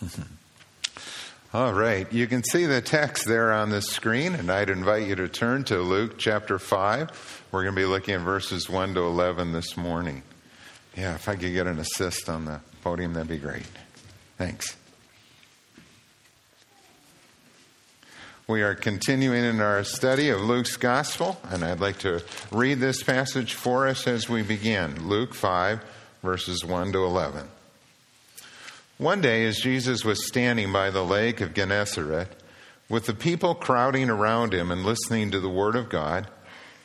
All right, you can see the text there on the screen, and I'd invite you to turn to Luke chapter 5. We're going to be looking at verses 1 to 11 this morning. Yeah, if I could get an assist on the podium, that'd be great. Thanks. We are continuing in our study of Luke's Gospel, and I'd like to read this passage for us as we begin. Luke 5, verses 1 to 11. One day, as Jesus was standing by the lake of Gennesaret, with the people crowding around him and listening to the word of God,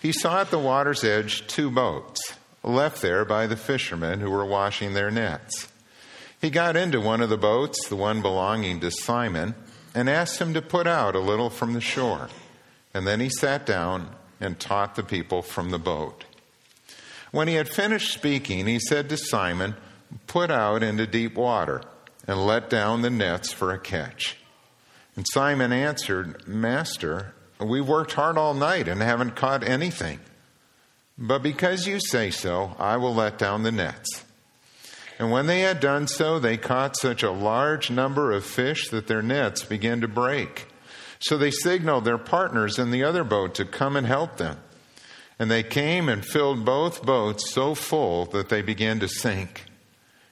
he saw at the water's edge two boats, left there by the fishermen who were washing their nets. He got into one of the boats, the one belonging to Simon, and asked him to put out a little from the shore. And then he sat down and taught the people from the boat. When he had finished speaking, he said to Simon, Put out into deep water and let down the nets for a catch. And Simon answered, Master, we worked hard all night and haven't caught anything. But because you say so, I will let down the nets. And when they had done so, they caught such a large number of fish that their nets began to break. So they signaled their partners in the other boat to come and help them. And they came and filled both boats so full that they began to sink.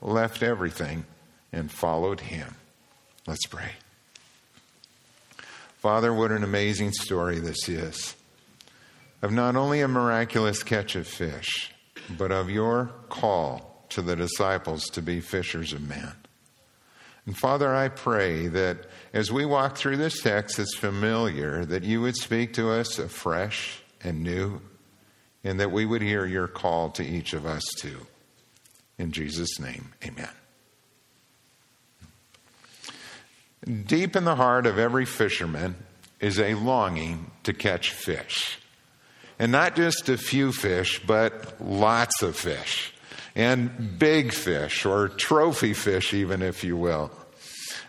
left everything, and followed him. Let's pray. Father, what an amazing story this is of not only a miraculous catch of fish, but of your call to the disciples to be fishers of men. And Father, I pray that as we walk through this text that's familiar, that you would speak to us afresh and new, and that we would hear your call to each of us too. In Jesus' name, amen. Deep in the heart of every fisherman is a longing to catch fish. And not just a few fish, but lots of fish. And big fish, or trophy fish, even if you will.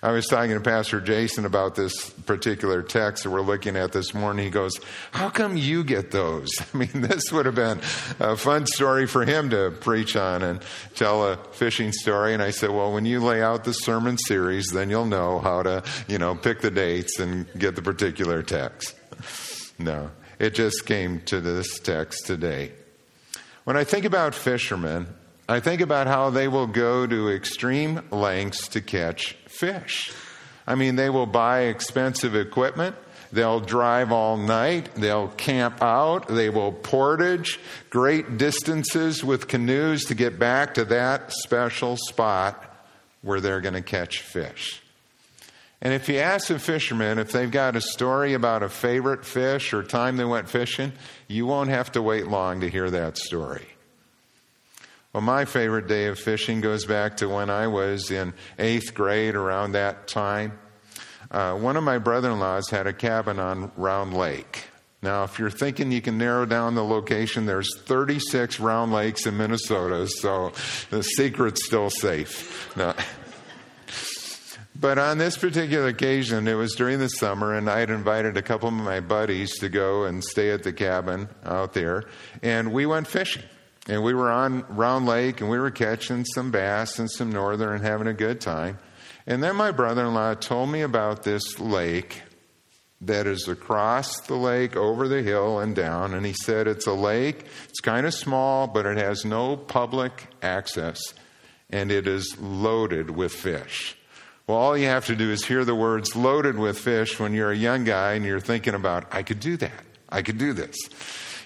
I was talking to Pastor Jason about this particular text that we're looking at this morning. He goes, How come you get those? I mean, this would have been a fun story for him to preach on and tell a fishing story. And I said, Well, when you lay out the sermon series, then you'll know how to, you know, pick the dates and get the particular text. No, it just came to this text today. When I think about fishermen, I think about how they will go to extreme lengths to catch fish. I mean, they will buy expensive equipment. They'll drive all night. They'll camp out. They will portage great distances with canoes to get back to that special spot where they're going to catch fish. And if you ask a fisherman if they've got a story about a favorite fish or time they went fishing, you won't have to wait long to hear that story. Well, my favorite day of fishing goes back to when I was in eighth grade, around that time. Uh, one of my brother in laws had a cabin on Round Lake. Now, if you're thinking you can narrow down the location, there's 36 round lakes in Minnesota, so the secret's still safe. But on this particular occasion, it was during the summer, and I had invited a couple of my buddies to go and stay at the cabin out there, and we went fishing. And we were on Round Lake and we were catching some bass and some northern and having a good time. And then my brother in law told me about this lake that is across the lake, over the hill, and down. And he said it's a lake, it's kind of small, but it has no public access, and it is loaded with fish. Well, all you have to do is hear the words loaded with fish when you're a young guy and you're thinking about, I could do that. I could do this.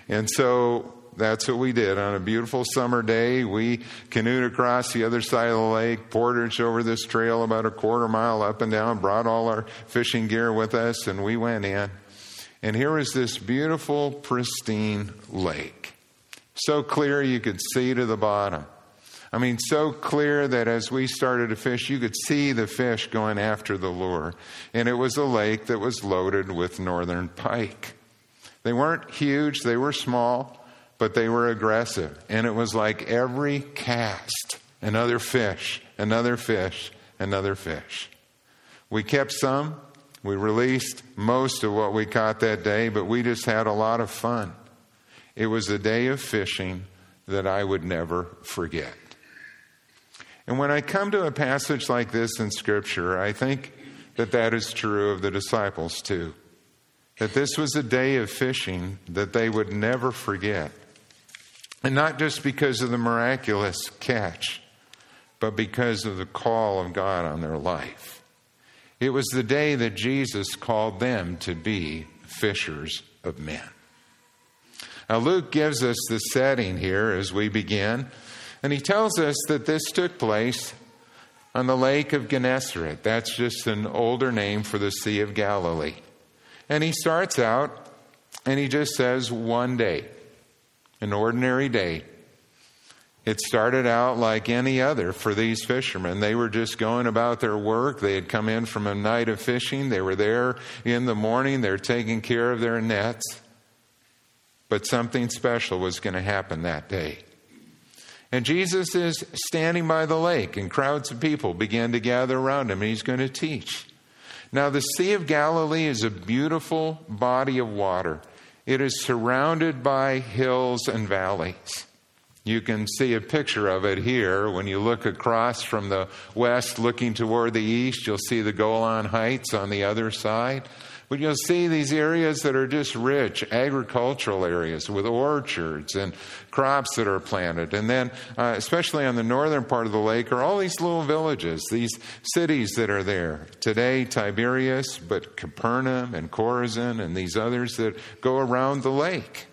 And so that's what we did. On a beautiful summer day, we canoed across the other side of the lake, portaged over this trail about a quarter mile up and down, brought all our fishing gear with us, and we went in. And here was this beautiful, pristine lake. So clear you could see to the bottom. I mean, so clear that as we started to fish, you could see the fish going after the lure. And it was a lake that was loaded with northern pike. They weren't huge, they were small, but they were aggressive. And it was like every cast, another fish, another fish, another fish. We kept some, we released most of what we caught that day, but we just had a lot of fun. It was a day of fishing that I would never forget. And when I come to a passage like this in Scripture, I think that that is true of the disciples too. That this was a day of fishing that they would never forget. And not just because of the miraculous catch, but because of the call of God on their life. It was the day that Jesus called them to be fishers of men. Now, Luke gives us the setting here as we begin, and he tells us that this took place on the lake of Gennesaret. That's just an older name for the Sea of Galilee. And he starts out and he just says, one day, an ordinary day. It started out like any other for these fishermen. They were just going about their work. They had come in from a night of fishing. They were there in the morning. They're taking care of their nets. But something special was going to happen that day. And Jesus is standing by the lake, and crowds of people begin to gather around him, and he's going to teach. Now, the Sea of Galilee is a beautiful body of water. It is surrounded by hills and valleys. You can see a picture of it here. When you look across from the west, looking toward the east, you'll see the Golan Heights on the other side. But you'll see these areas that are just rich, agricultural areas with orchards and crops that are planted. And then, uh, especially on the northern part of the lake, are all these little villages, these cities that are there. Today, Tiberias, but Capernaum and Chorazin and these others that go around the lake.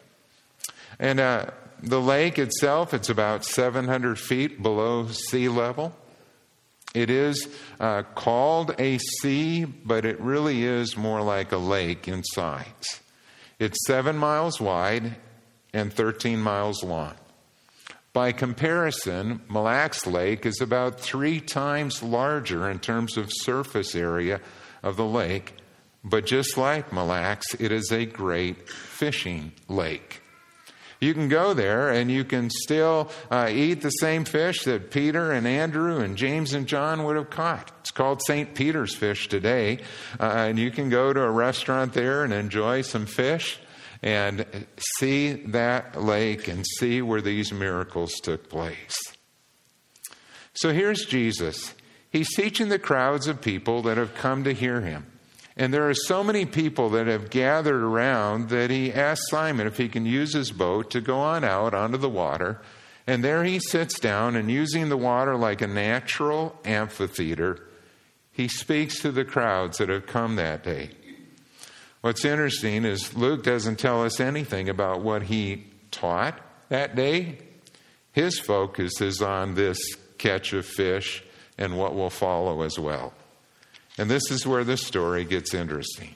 And uh, the lake itself, it's about 700 feet below sea level. It is uh, called a sea, but it really is more like a lake in size. It's seven miles wide and 13 miles long. By comparison, Mille Lacs Lake is about three times larger in terms of surface area of the lake, but just like Mille Lacs, it is a great fishing lake. You can go there and you can still uh, eat the same fish that Peter and Andrew and James and John would have caught. It's called St. Peter's fish today. Uh, and you can go to a restaurant there and enjoy some fish and see that lake and see where these miracles took place. So here's Jesus. He's teaching the crowds of people that have come to hear him. And there are so many people that have gathered around that he asks Simon if he can use his boat to go on out onto the water. And there he sits down and using the water like a natural amphitheater, he speaks to the crowds that have come that day. What's interesting is Luke doesn't tell us anything about what he taught that day. His focus is on this catch of fish and what will follow as well. And this is where the story gets interesting.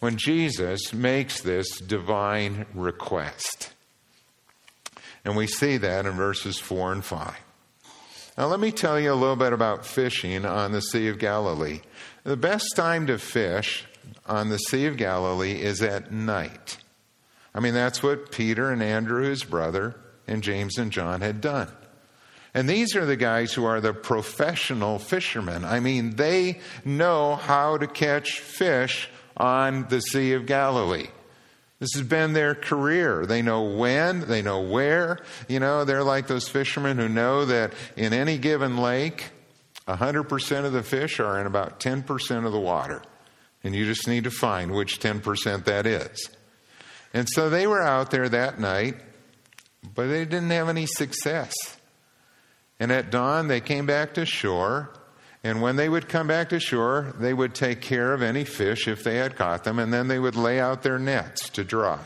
When Jesus makes this divine request, and we see that in verses 4 and 5. Now, let me tell you a little bit about fishing on the Sea of Galilee. The best time to fish on the Sea of Galilee is at night. I mean, that's what Peter and Andrew, his brother, and James and John had done. And these are the guys who are the professional fishermen. I mean, they know how to catch fish on the Sea of Galilee. This has been their career. They know when, they know where. You know, they're like those fishermen who know that in any given lake, 100% of the fish are in about 10% of the water. And you just need to find which 10% that is. And so they were out there that night, but they didn't have any success. And at dawn, they came back to shore. And when they would come back to shore, they would take care of any fish if they had caught them, and then they would lay out their nets to dry.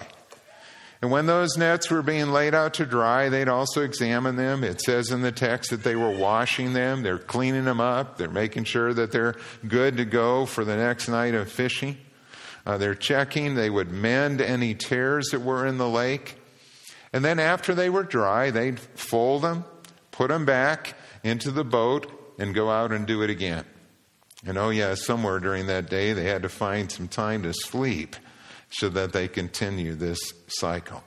And when those nets were being laid out to dry, they'd also examine them. It says in the text that they were washing them, they're cleaning them up, they're making sure that they're good to go for the next night of fishing. Uh, they're checking, they would mend any tears that were in the lake. And then after they were dry, they'd fold them put them back into the boat, and go out and do it again. And oh, yeah, somewhere during that day they had to find some time to sleep so that they continue this cycle.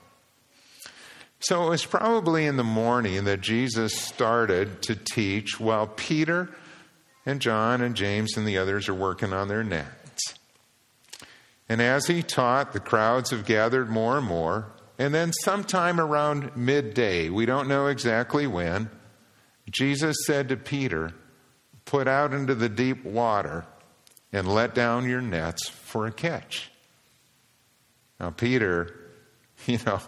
So it was probably in the morning that Jesus started to teach while Peter and John and James and the others are working on their nets. And as he taught, the crowds have gathered more and more. And then, sometime around midday, we don't know exactly when, Jesus said to Peter, Put out into the deep water and let down your nets for a catch. Now, Peter, you know,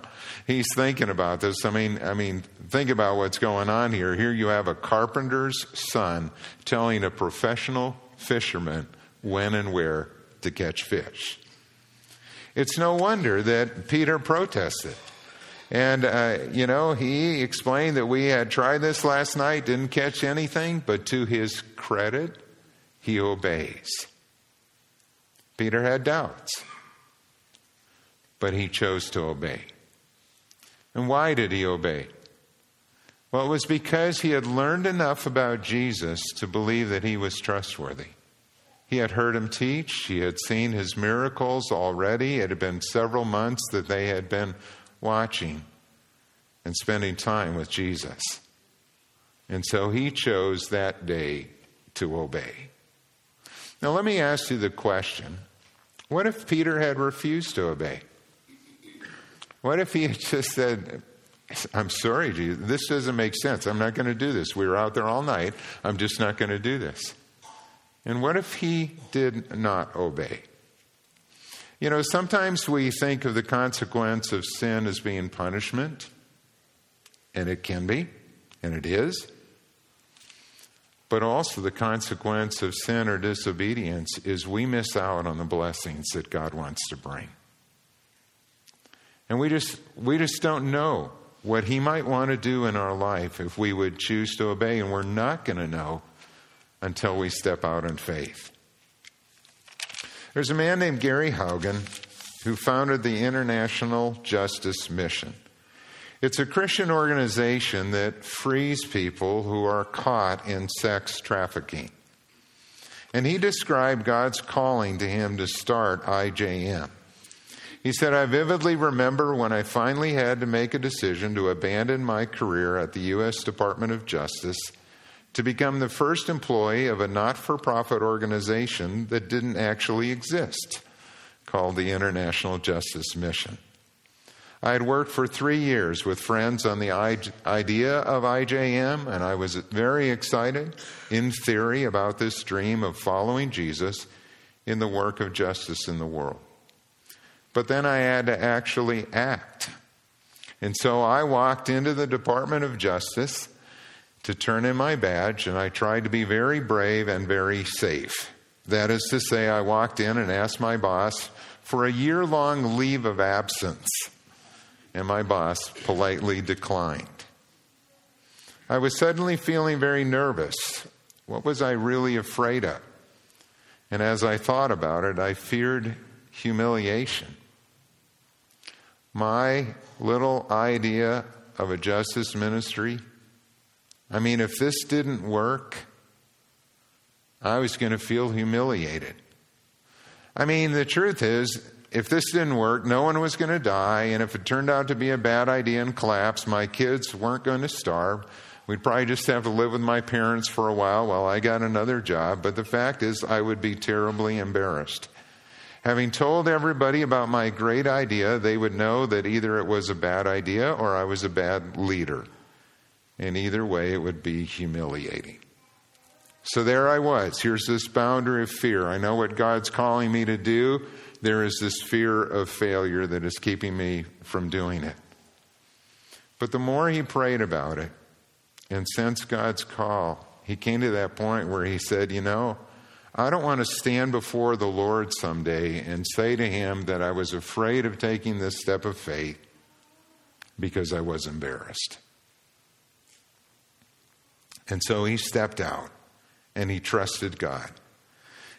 he's thinking about this. I mean, I mean, think about what's going on here. Here you have a carpenter's son telling a professional fisherman when and where to catch fish. It's no wonder that Peter protested. And, uh, you know, he explained that we had tried this last night, didn't catch anything, but to his credit, he obeys. Peter had doubts, but he chose to obey. And why did he obey? Well, it was because he had learned enough about Jesus to believe that he was trustworthy. He had heard him teach, he had seen his miracles already. It had been several months that they had been watching and spending time with Jesus. And so he chose that day to obey. Now, let me ask you the question what if Peter had refused to obey? What if he had just said, I'm sorry, Jesus, this doesn't make sense. I'm not going to do this. We were out there all night. I'm just not going to do this. And what if he did not obey? You know, sometimes we think of the consequence of sin as being punishment, and it can be, and it is. But also, the consequence of sin or disobedience is we miss out on the blessings that God wants to bring. And we just, we just don't know what He might want to do in our life if we would choose to obey, and we're not going to know until we step out in faith. There's a man named Gary Haugen who founded the International Justice Mission. It's a Christian organization that frees people who are caught in sex trafficking. And he described God's calling to him to start IJM. He said, I vividly remember when I finally had to make a decision to abandon my career at the U.S. Department of Justice to become the first employee of a not for profit organization that didn't actually exist, called the International Justice Mission. I had worked for three years with friends on the idea of IJM, and I was very excited, in theory, about this dream of following Jesus in the work of justice in the world. But then I had to actually act. And so I walked into the Department of Justice to turn in my badge, and I tried to be very brave and very safe. That is to say, I walked in and asked my boss for a year long leave of absence, and my boss politely declined. I was suddenly feeling very nervous. What was I really afraid of? And as I thought about it, I feared humiliation. My little idea of a justice ministry I mean, if this didn't work, I was going to feel humiliated. I mean, the truth is, if this didn't work, no one was going to die, and if it turned out to be a bad idea and collapse, my kids weren't going to starve. We'd probably just have to live with my parents for a while while I got another job, but the fact is, I would be terribly embarrassed. Having told everybody about my great idea, they would know that either it was a bad idea or I was a bad leader. And either way, it would be humiliating. So there I was. Here's this boundary of fear. I know what God's calling me to do. There is this fear of failure that is keeping me from doing it. But the more he prayed about it and sensed God's call, he came to that point where he said, You know, I don't want to stand before the Lord someday and say to him that I was afraid of taking this step of faith because I was embarrassed. And so he stepped out and he trusted God.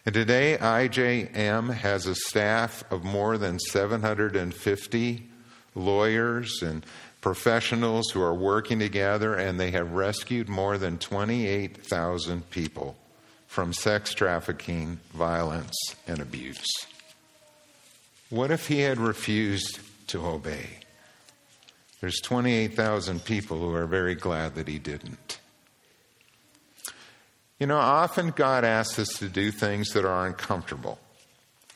And today, IJM has a staff of more than 750 lawyers and professionals who are working together, and they have rescued more than 28,000 people from sex trafficking, violence, and abuse. What if he had refused to obey? There's 28,000 people who are very glad that he didn't. You know, often God asks us to do things that are uncomfortable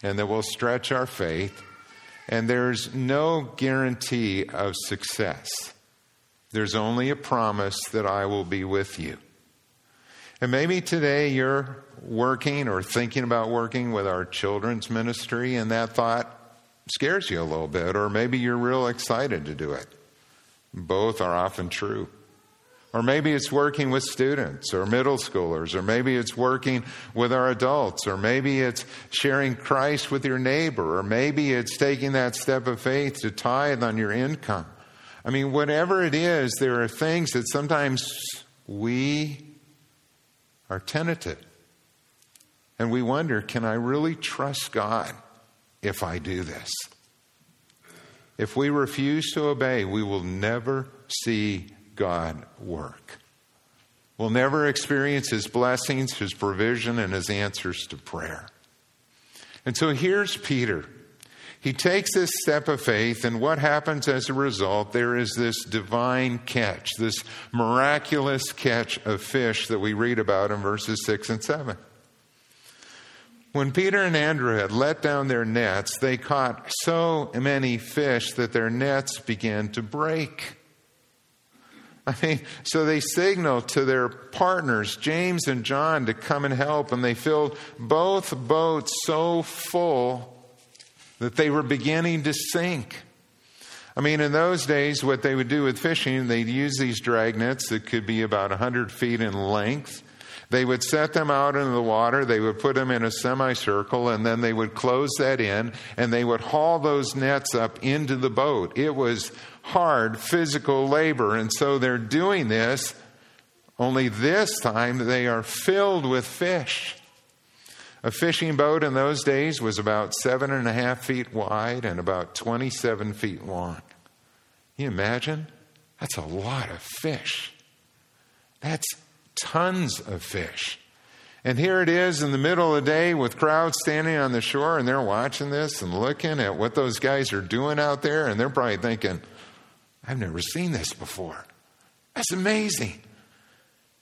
and that will stretch our faith, and there's no guarantee of success. There's only a promise that I will be with you. And maybe today you're working or thinking about working with our children's ministry, and that thought scares you a little bit, or maybe you're real excited to do it. Both are often true. Or maybe it's working with students or middle schoolers, or maybe it's working with our adults, or maybe it's sharing Christ with your neighbor, or maybe it's taking that step of faith to tithe on your income. I mean, whatever it is, there are things that sometimes we are tentative. And we wonder can I really trust God if I do this? If we refuse to obey, we will never see God work. We'll never experience His blessings, His provision, and His answers to prayer. And so here's Peter. He takes this step of faith, and what happens as a result? There is this divine catch, this miraculous catch of fish that we read about in verses 6 and 7. When Peter and Andrew had let down their nets, they caught so many fish that their nets began to break. I mean, so they signaled to their partners, James and John, to come and help, and they filled both boats so full that they were beginning to sink. I mean, in those days, what they would do with fishing, they'd use these drag nets that could be about 100 feet in length. They would set them out into the water, they would put them in a semicircle, and then they would close that in, and they would haul those nets up into the boat. It was hard physical labor, and so they're doing this, only this time they are filled with fish. A fishing boat in those days was about seven and a half feet wide and about 27 feet long. Can you imagine? That's a lot of fish. That's tons of fish. And here it is in the middle of the day with crowds standing on the shore and they're watching this and looking at what those guys are doing out there and they're probably thinking, I've never seen this before. That's amazing.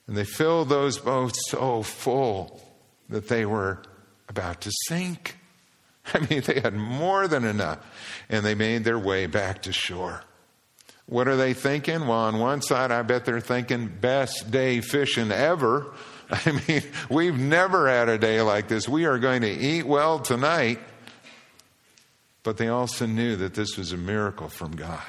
And they filled those boats so full that they were about to sink. I mean, they had more than enough. And they made their way back to shore. What are they thinking? Well, on one side, I bet they're thinking, best day fishing ever. I mean, we've never had a day like this. We are going to eat well tonight. But they also knew that this was a miracle from God.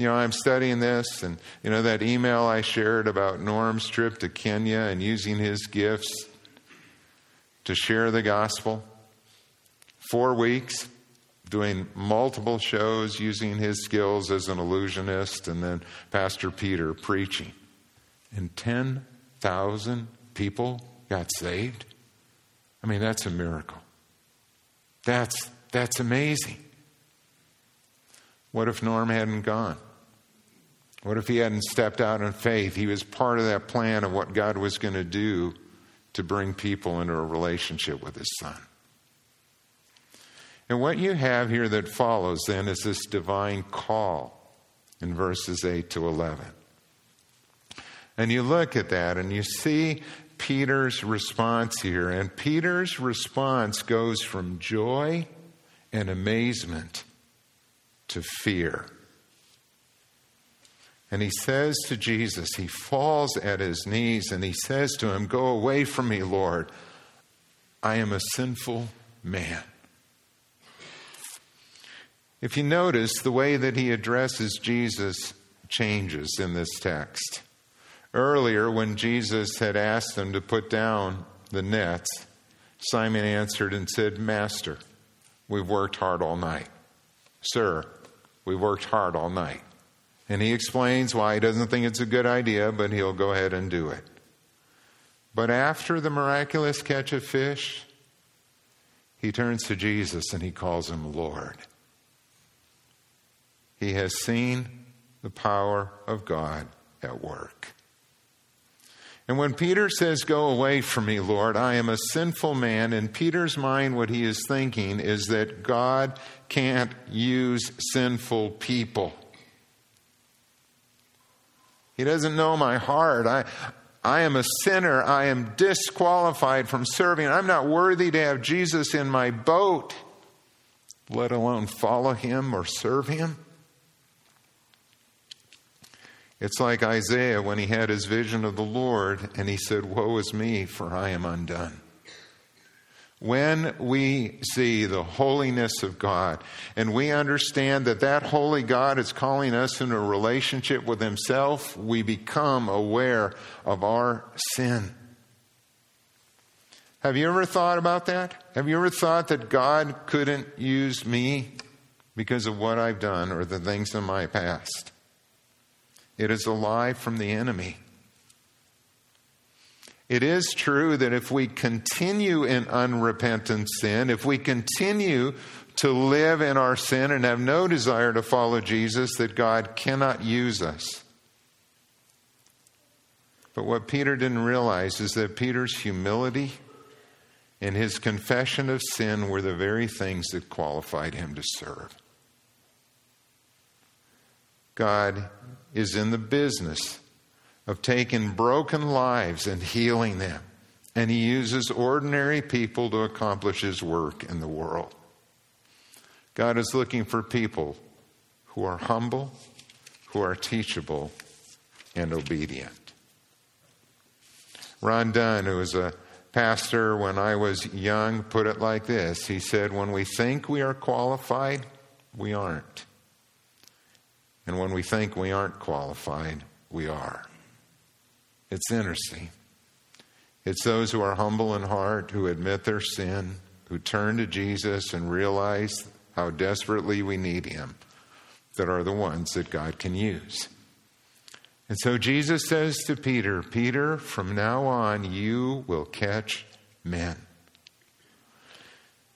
You know, I'm studying this, and, you know, that email I shared about Norm's trip to Kenya and using his gifts to share the gospel. Four weeks, doing multiple shows using his skills as an illusionist, and then Pastor Peter preaching. And 10,000 people got saved. I mean, that's a miracle. That's, that's amazing. What if Norm hadn't gone? What if he hadn't stepped out in faith? He was part of that plan of what God was going to do to bring people into a relationship with his son. And what you have here that follows then is this divine call in verses 8 to 11. And you look at that and you see Peter's response here. And Peter's response goes from joy and amazement to fear. And he says to Jesus, he falls at his knees and he says to him, Go away from me, Lord. I am a sinful man. If you notice, the way that he addresses Jesus changes in this text. Earlier, when Jesus had asked them to put down the nets, Simon answered and said, Master, we've worked hard all night. Sir, we've worked hard all night. And he explains why he doesn't think it's a good idea, but he'll go ahead and do it. But after the miraculous catch of fish, he turns to Jesus and he calls him Lord. he has seen the power of God at work. And when Peter says, Go away from me, Lord, I am a sinful man, in Peter's mind, what he is thinking is that God can't use sinful people. He doesn't know my heart. I, I am a sinner. I am disqualified from serving. I'm not worthy to have Jesus in my boat, let alone follow him or serve him. It's like Isaiah when he had his vision of the Lord and he said, Woe is me, for I am undone. When we see the holiness of God and we understand that that holy God is calling us into a relationship with Himself, we become aware of our sin. Have you ever thought about that? Have you ever thought that God couldn't use me because of what I've done or the things in my past? It is a lie from the enemy. It is true that if we continue in unrepentant sin, if we continue to live in our sin and have no desire to follow Jesus, that God cannot use us. But what Peter didn't realize is that Peter's humility and his confession of sin were the very things that qualified him to serve. God is in the business of taking broken lives and healing them. And he uses ordinary people to accomplish his work in the world. God is looking for people who are humble, who are teachable, and obedient. Ron Dunn, who was a pastor when I was young, put it like this He said, When we think we are qualified, we aren't. And when we think we aren't qualified, we are. It's interesting. It's those who are humble in heart, who admit their sin, who turn to Jesus and realize how desperately we need Him, that are the ones that God can use. And so Jesus says to Peter, Peter, from now on you will catch men.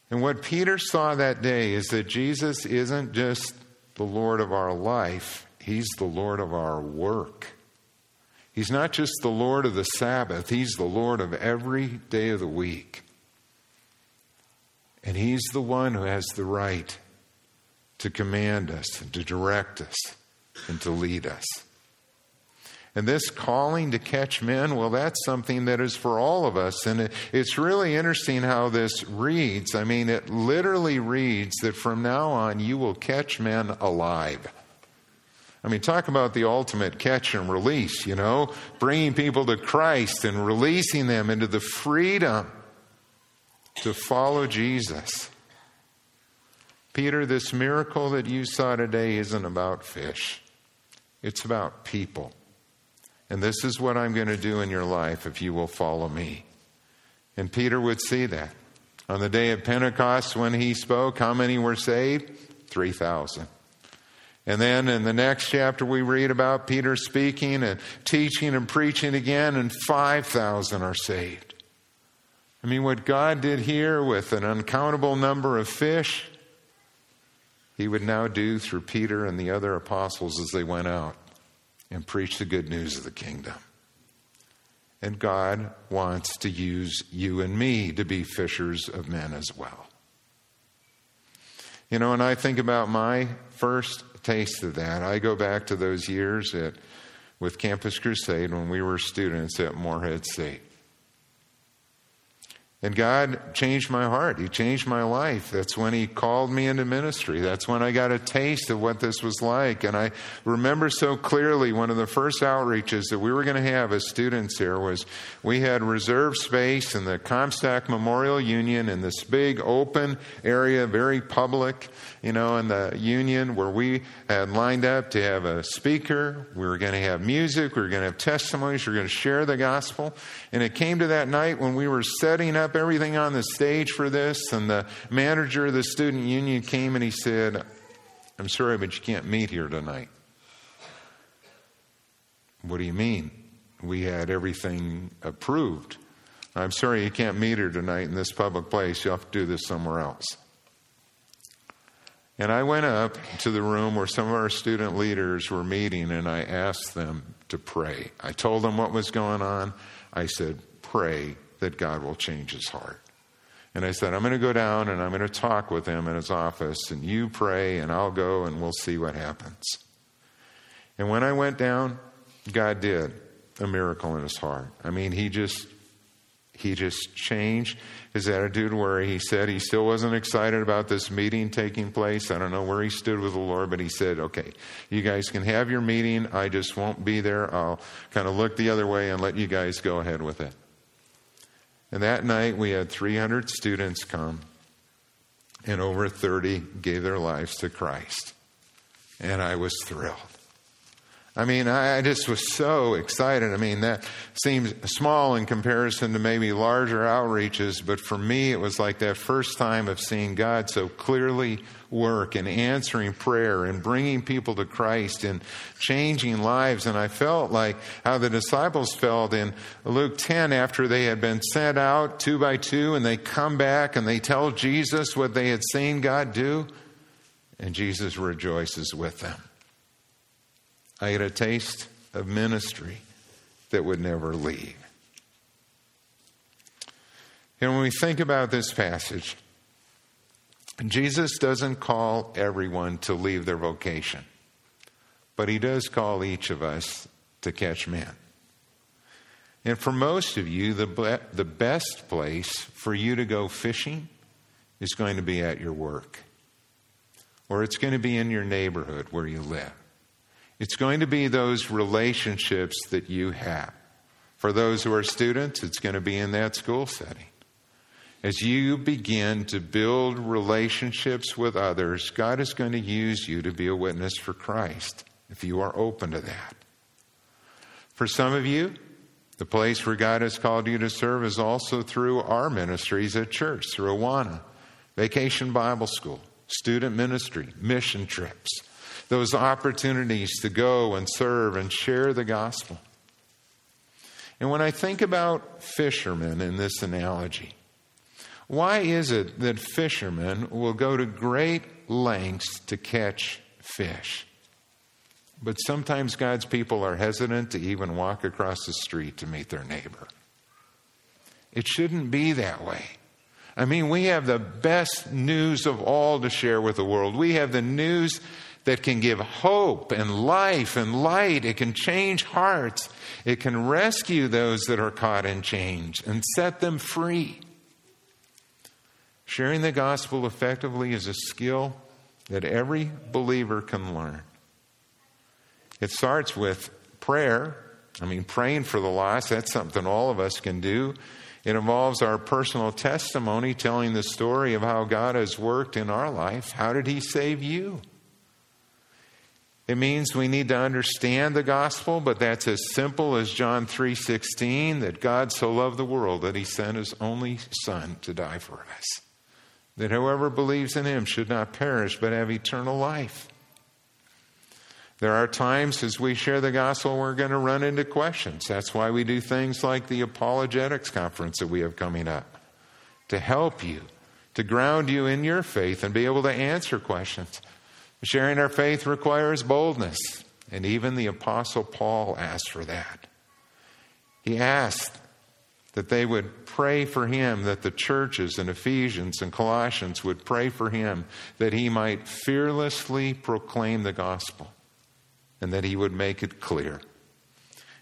And what Peter saw that day is that Jesus isn't just the Lord of our life, He's the Lord of our work. He's not just the Lord of the Sabbath, He's the Lord of every day of the week. And He's the one who has the right to command us and to direct us and to lead us. And this calling to catch men, well, that's something that is for all of us. And it, it's really interesting how this reads. I mean, it literally reads that from now on you will catch men alive. I mean, talk about the ultimate catch and release, you know, bringing people to Christ and releasing them into the freedom to follow Jesus. Peter, this miracle that you saw today isn't about fish, it's about people. And this is what I'm going to do in your life if you will follow me. And Peter would see that. On the day of Pentecost, when he spoke, how many were saved? 3,000. And then in the next chapter, we read about Peter speaking and teaching and preaching again, and 5,000 are saved. I mean, what God did here with an uncountable number of fish, he would now do through Peter and the other apostles as they went out and preached the good news of the kingdom. And God wants to use you and me to be fishers of men as well. You know, when I think about my first taste of that, I go back to those years at, with Campus Crusade when we were students at Moorhead State. And God changed my heart. He changed my life. That's when He called me into ministry. That's when I got a taste of what this was like. And I remember so clearly one of the first outreaches that we were going to have as students here was we had reserved space in the Comstock Memorial Union in this big open area, very public, you know, in the union where we had lined up to have a speaker. We were going to have music. We were going to have testimonies. We were going to share the gospel. And it came to that night when we were setting up everything on the stage for this, and the manager of the student union came and he said, I'm sorry, but you can't meet here tonight. What do you mean? We had everything approved. I'm sorry, you can't meet her tonight in this public place. You'll have to do this somewhere else. And I went up to the room where some of our student leaders were meeting and I asked them to pray. I told them what was going on. I said, Pray that God will change his heart. And I said, I'm going to go down and I'm going to talk with him in his office, and you pray, and I'll go and we'll see what happens. And when I went down, God did a miracle in his heart. I mean, he just he just changed his attitude where he said he still wasn't excited about this meeting taking place. I don't know where he stood with the Lord, but he said, Okay, you guys can have your meeting. I just won't be there. I'll kind of look the other way and let you guys go ahead with it. And that night we had 300 students come, and over 30 gave their lives to Christ. And I was thrilled. I mean, I just was so excited. I mean, that seems small in comparison to maybe larger outreaches, but for me, it was like that first time of seeing God so clearly work and answering prayer and bringing people to Christ and changing lives. And I felt like how the disciples felt in Luke 10 after they had been sent out two by two and they come back and they tell Jesus what they had seen God do, and Jesus rejoices with them. I had a taste of ministry that would never leave. And when we think about this passage, Jesus doesn't call everyone to leave their vocation, but he does call each of us to catch men. And for most of you, the, the best place for you to go fishing is going to be at your work, or it's going to be in your neighborhood where you live. It's going to be those relationships that you have. For those who are students, it's going to be in that school setting. As you begin to build relationships with others, God is going to use you to be a witness for Christ if you are open to that. For some of you, the place where God has called you to serve is also through our ministries at church, through Awana, Vacation Bible School, student ministry, mission trips those opportunities to go and serve and share the gospel. And when I think about fishermen in this analogy, why is it that fishermen will go to great lengths to catch fish? But sometimes God's people are hesitant to even walk across the street to meet their neighbor. It shouldn't be that way. I mean, we have the best news of all to share with the world. We have the news that can give hope and life and light. It can change hearts. It can rescue those that are caught in chains and set them free. Sharing the gospel effectively is a skill that every believer can learn. It starts with prayer. I mean, praying for the lost, that's something all of us can do. It involves our personal testimony, telling the story of how God has worked in our life. How did He save you? It means we need to understand the gospel, but that's as simple as John 3:16 that God so loved the world that he sent his only son to die for us. That whoever believes in him should not perish but have eternal life. There are times as we share the gospel we're going to run into questions. That's why we do things like the apologetics conference that we have coming up to help you, to ground you in your faith and be able to answer questions. Sharing our faith requires boldness, and even the Apostle Paul asked for that. He asked that they would pray for him, that the churches in Ephesians and Colossians would pray for him, that he might fearlessly proclaim the gospel, and that he would make it clear.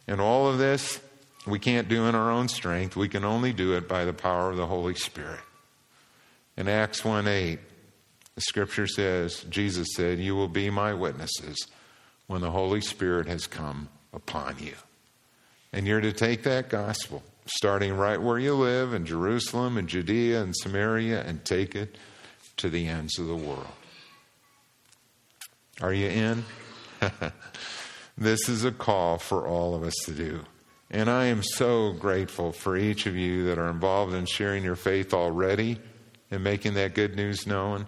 And all of this we can't do in our own strength. We can only do it by the power of the Holy Spirit. In Acts 1 8, the scripture says, Jesus said, You will be my witnesses when the Holy Spirit has come upon you. And you're to take that gospel, starting right where you live in Jerusalem and Judea and Samaria, and take it to the ends of the world. Are you in? this is a call for all of us to do. And I am so grateful for each of you that are involved in sharing your faith already and making that good news known.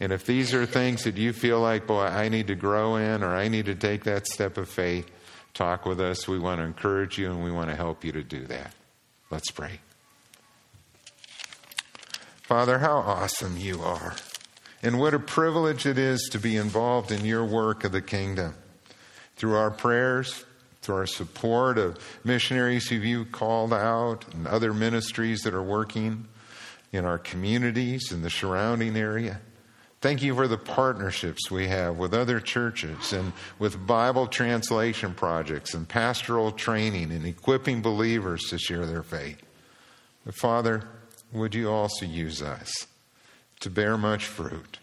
And if these are things that you feel like, boy, I need to grow in or I need to take that step of faith, talk with us. We want to encourage you and we want to help you to do that. Let's pray. Father, how awesome you are. And what a privilege it is to be involved in your work of the kingdom. Through our prayers, through our support of missionaries who you called out and other ministries that are working in our communities in the surrounding area. Thank you for the partnerships we have with other churches and with Bible translation projects and pastoral training and equipping believers to share their faith. But Father, would you also use us to bear much fruit?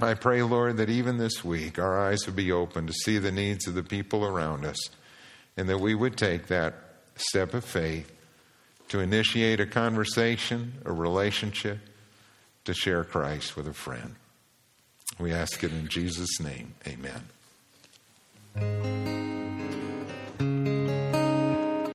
I pray, Lord, that even this week our eyes would be open to see the needs of the people around us and that we would take that step of faith to initiate a conversation, a relationship, to share Christ with a friend. We ask it in Jesus' name. Amen.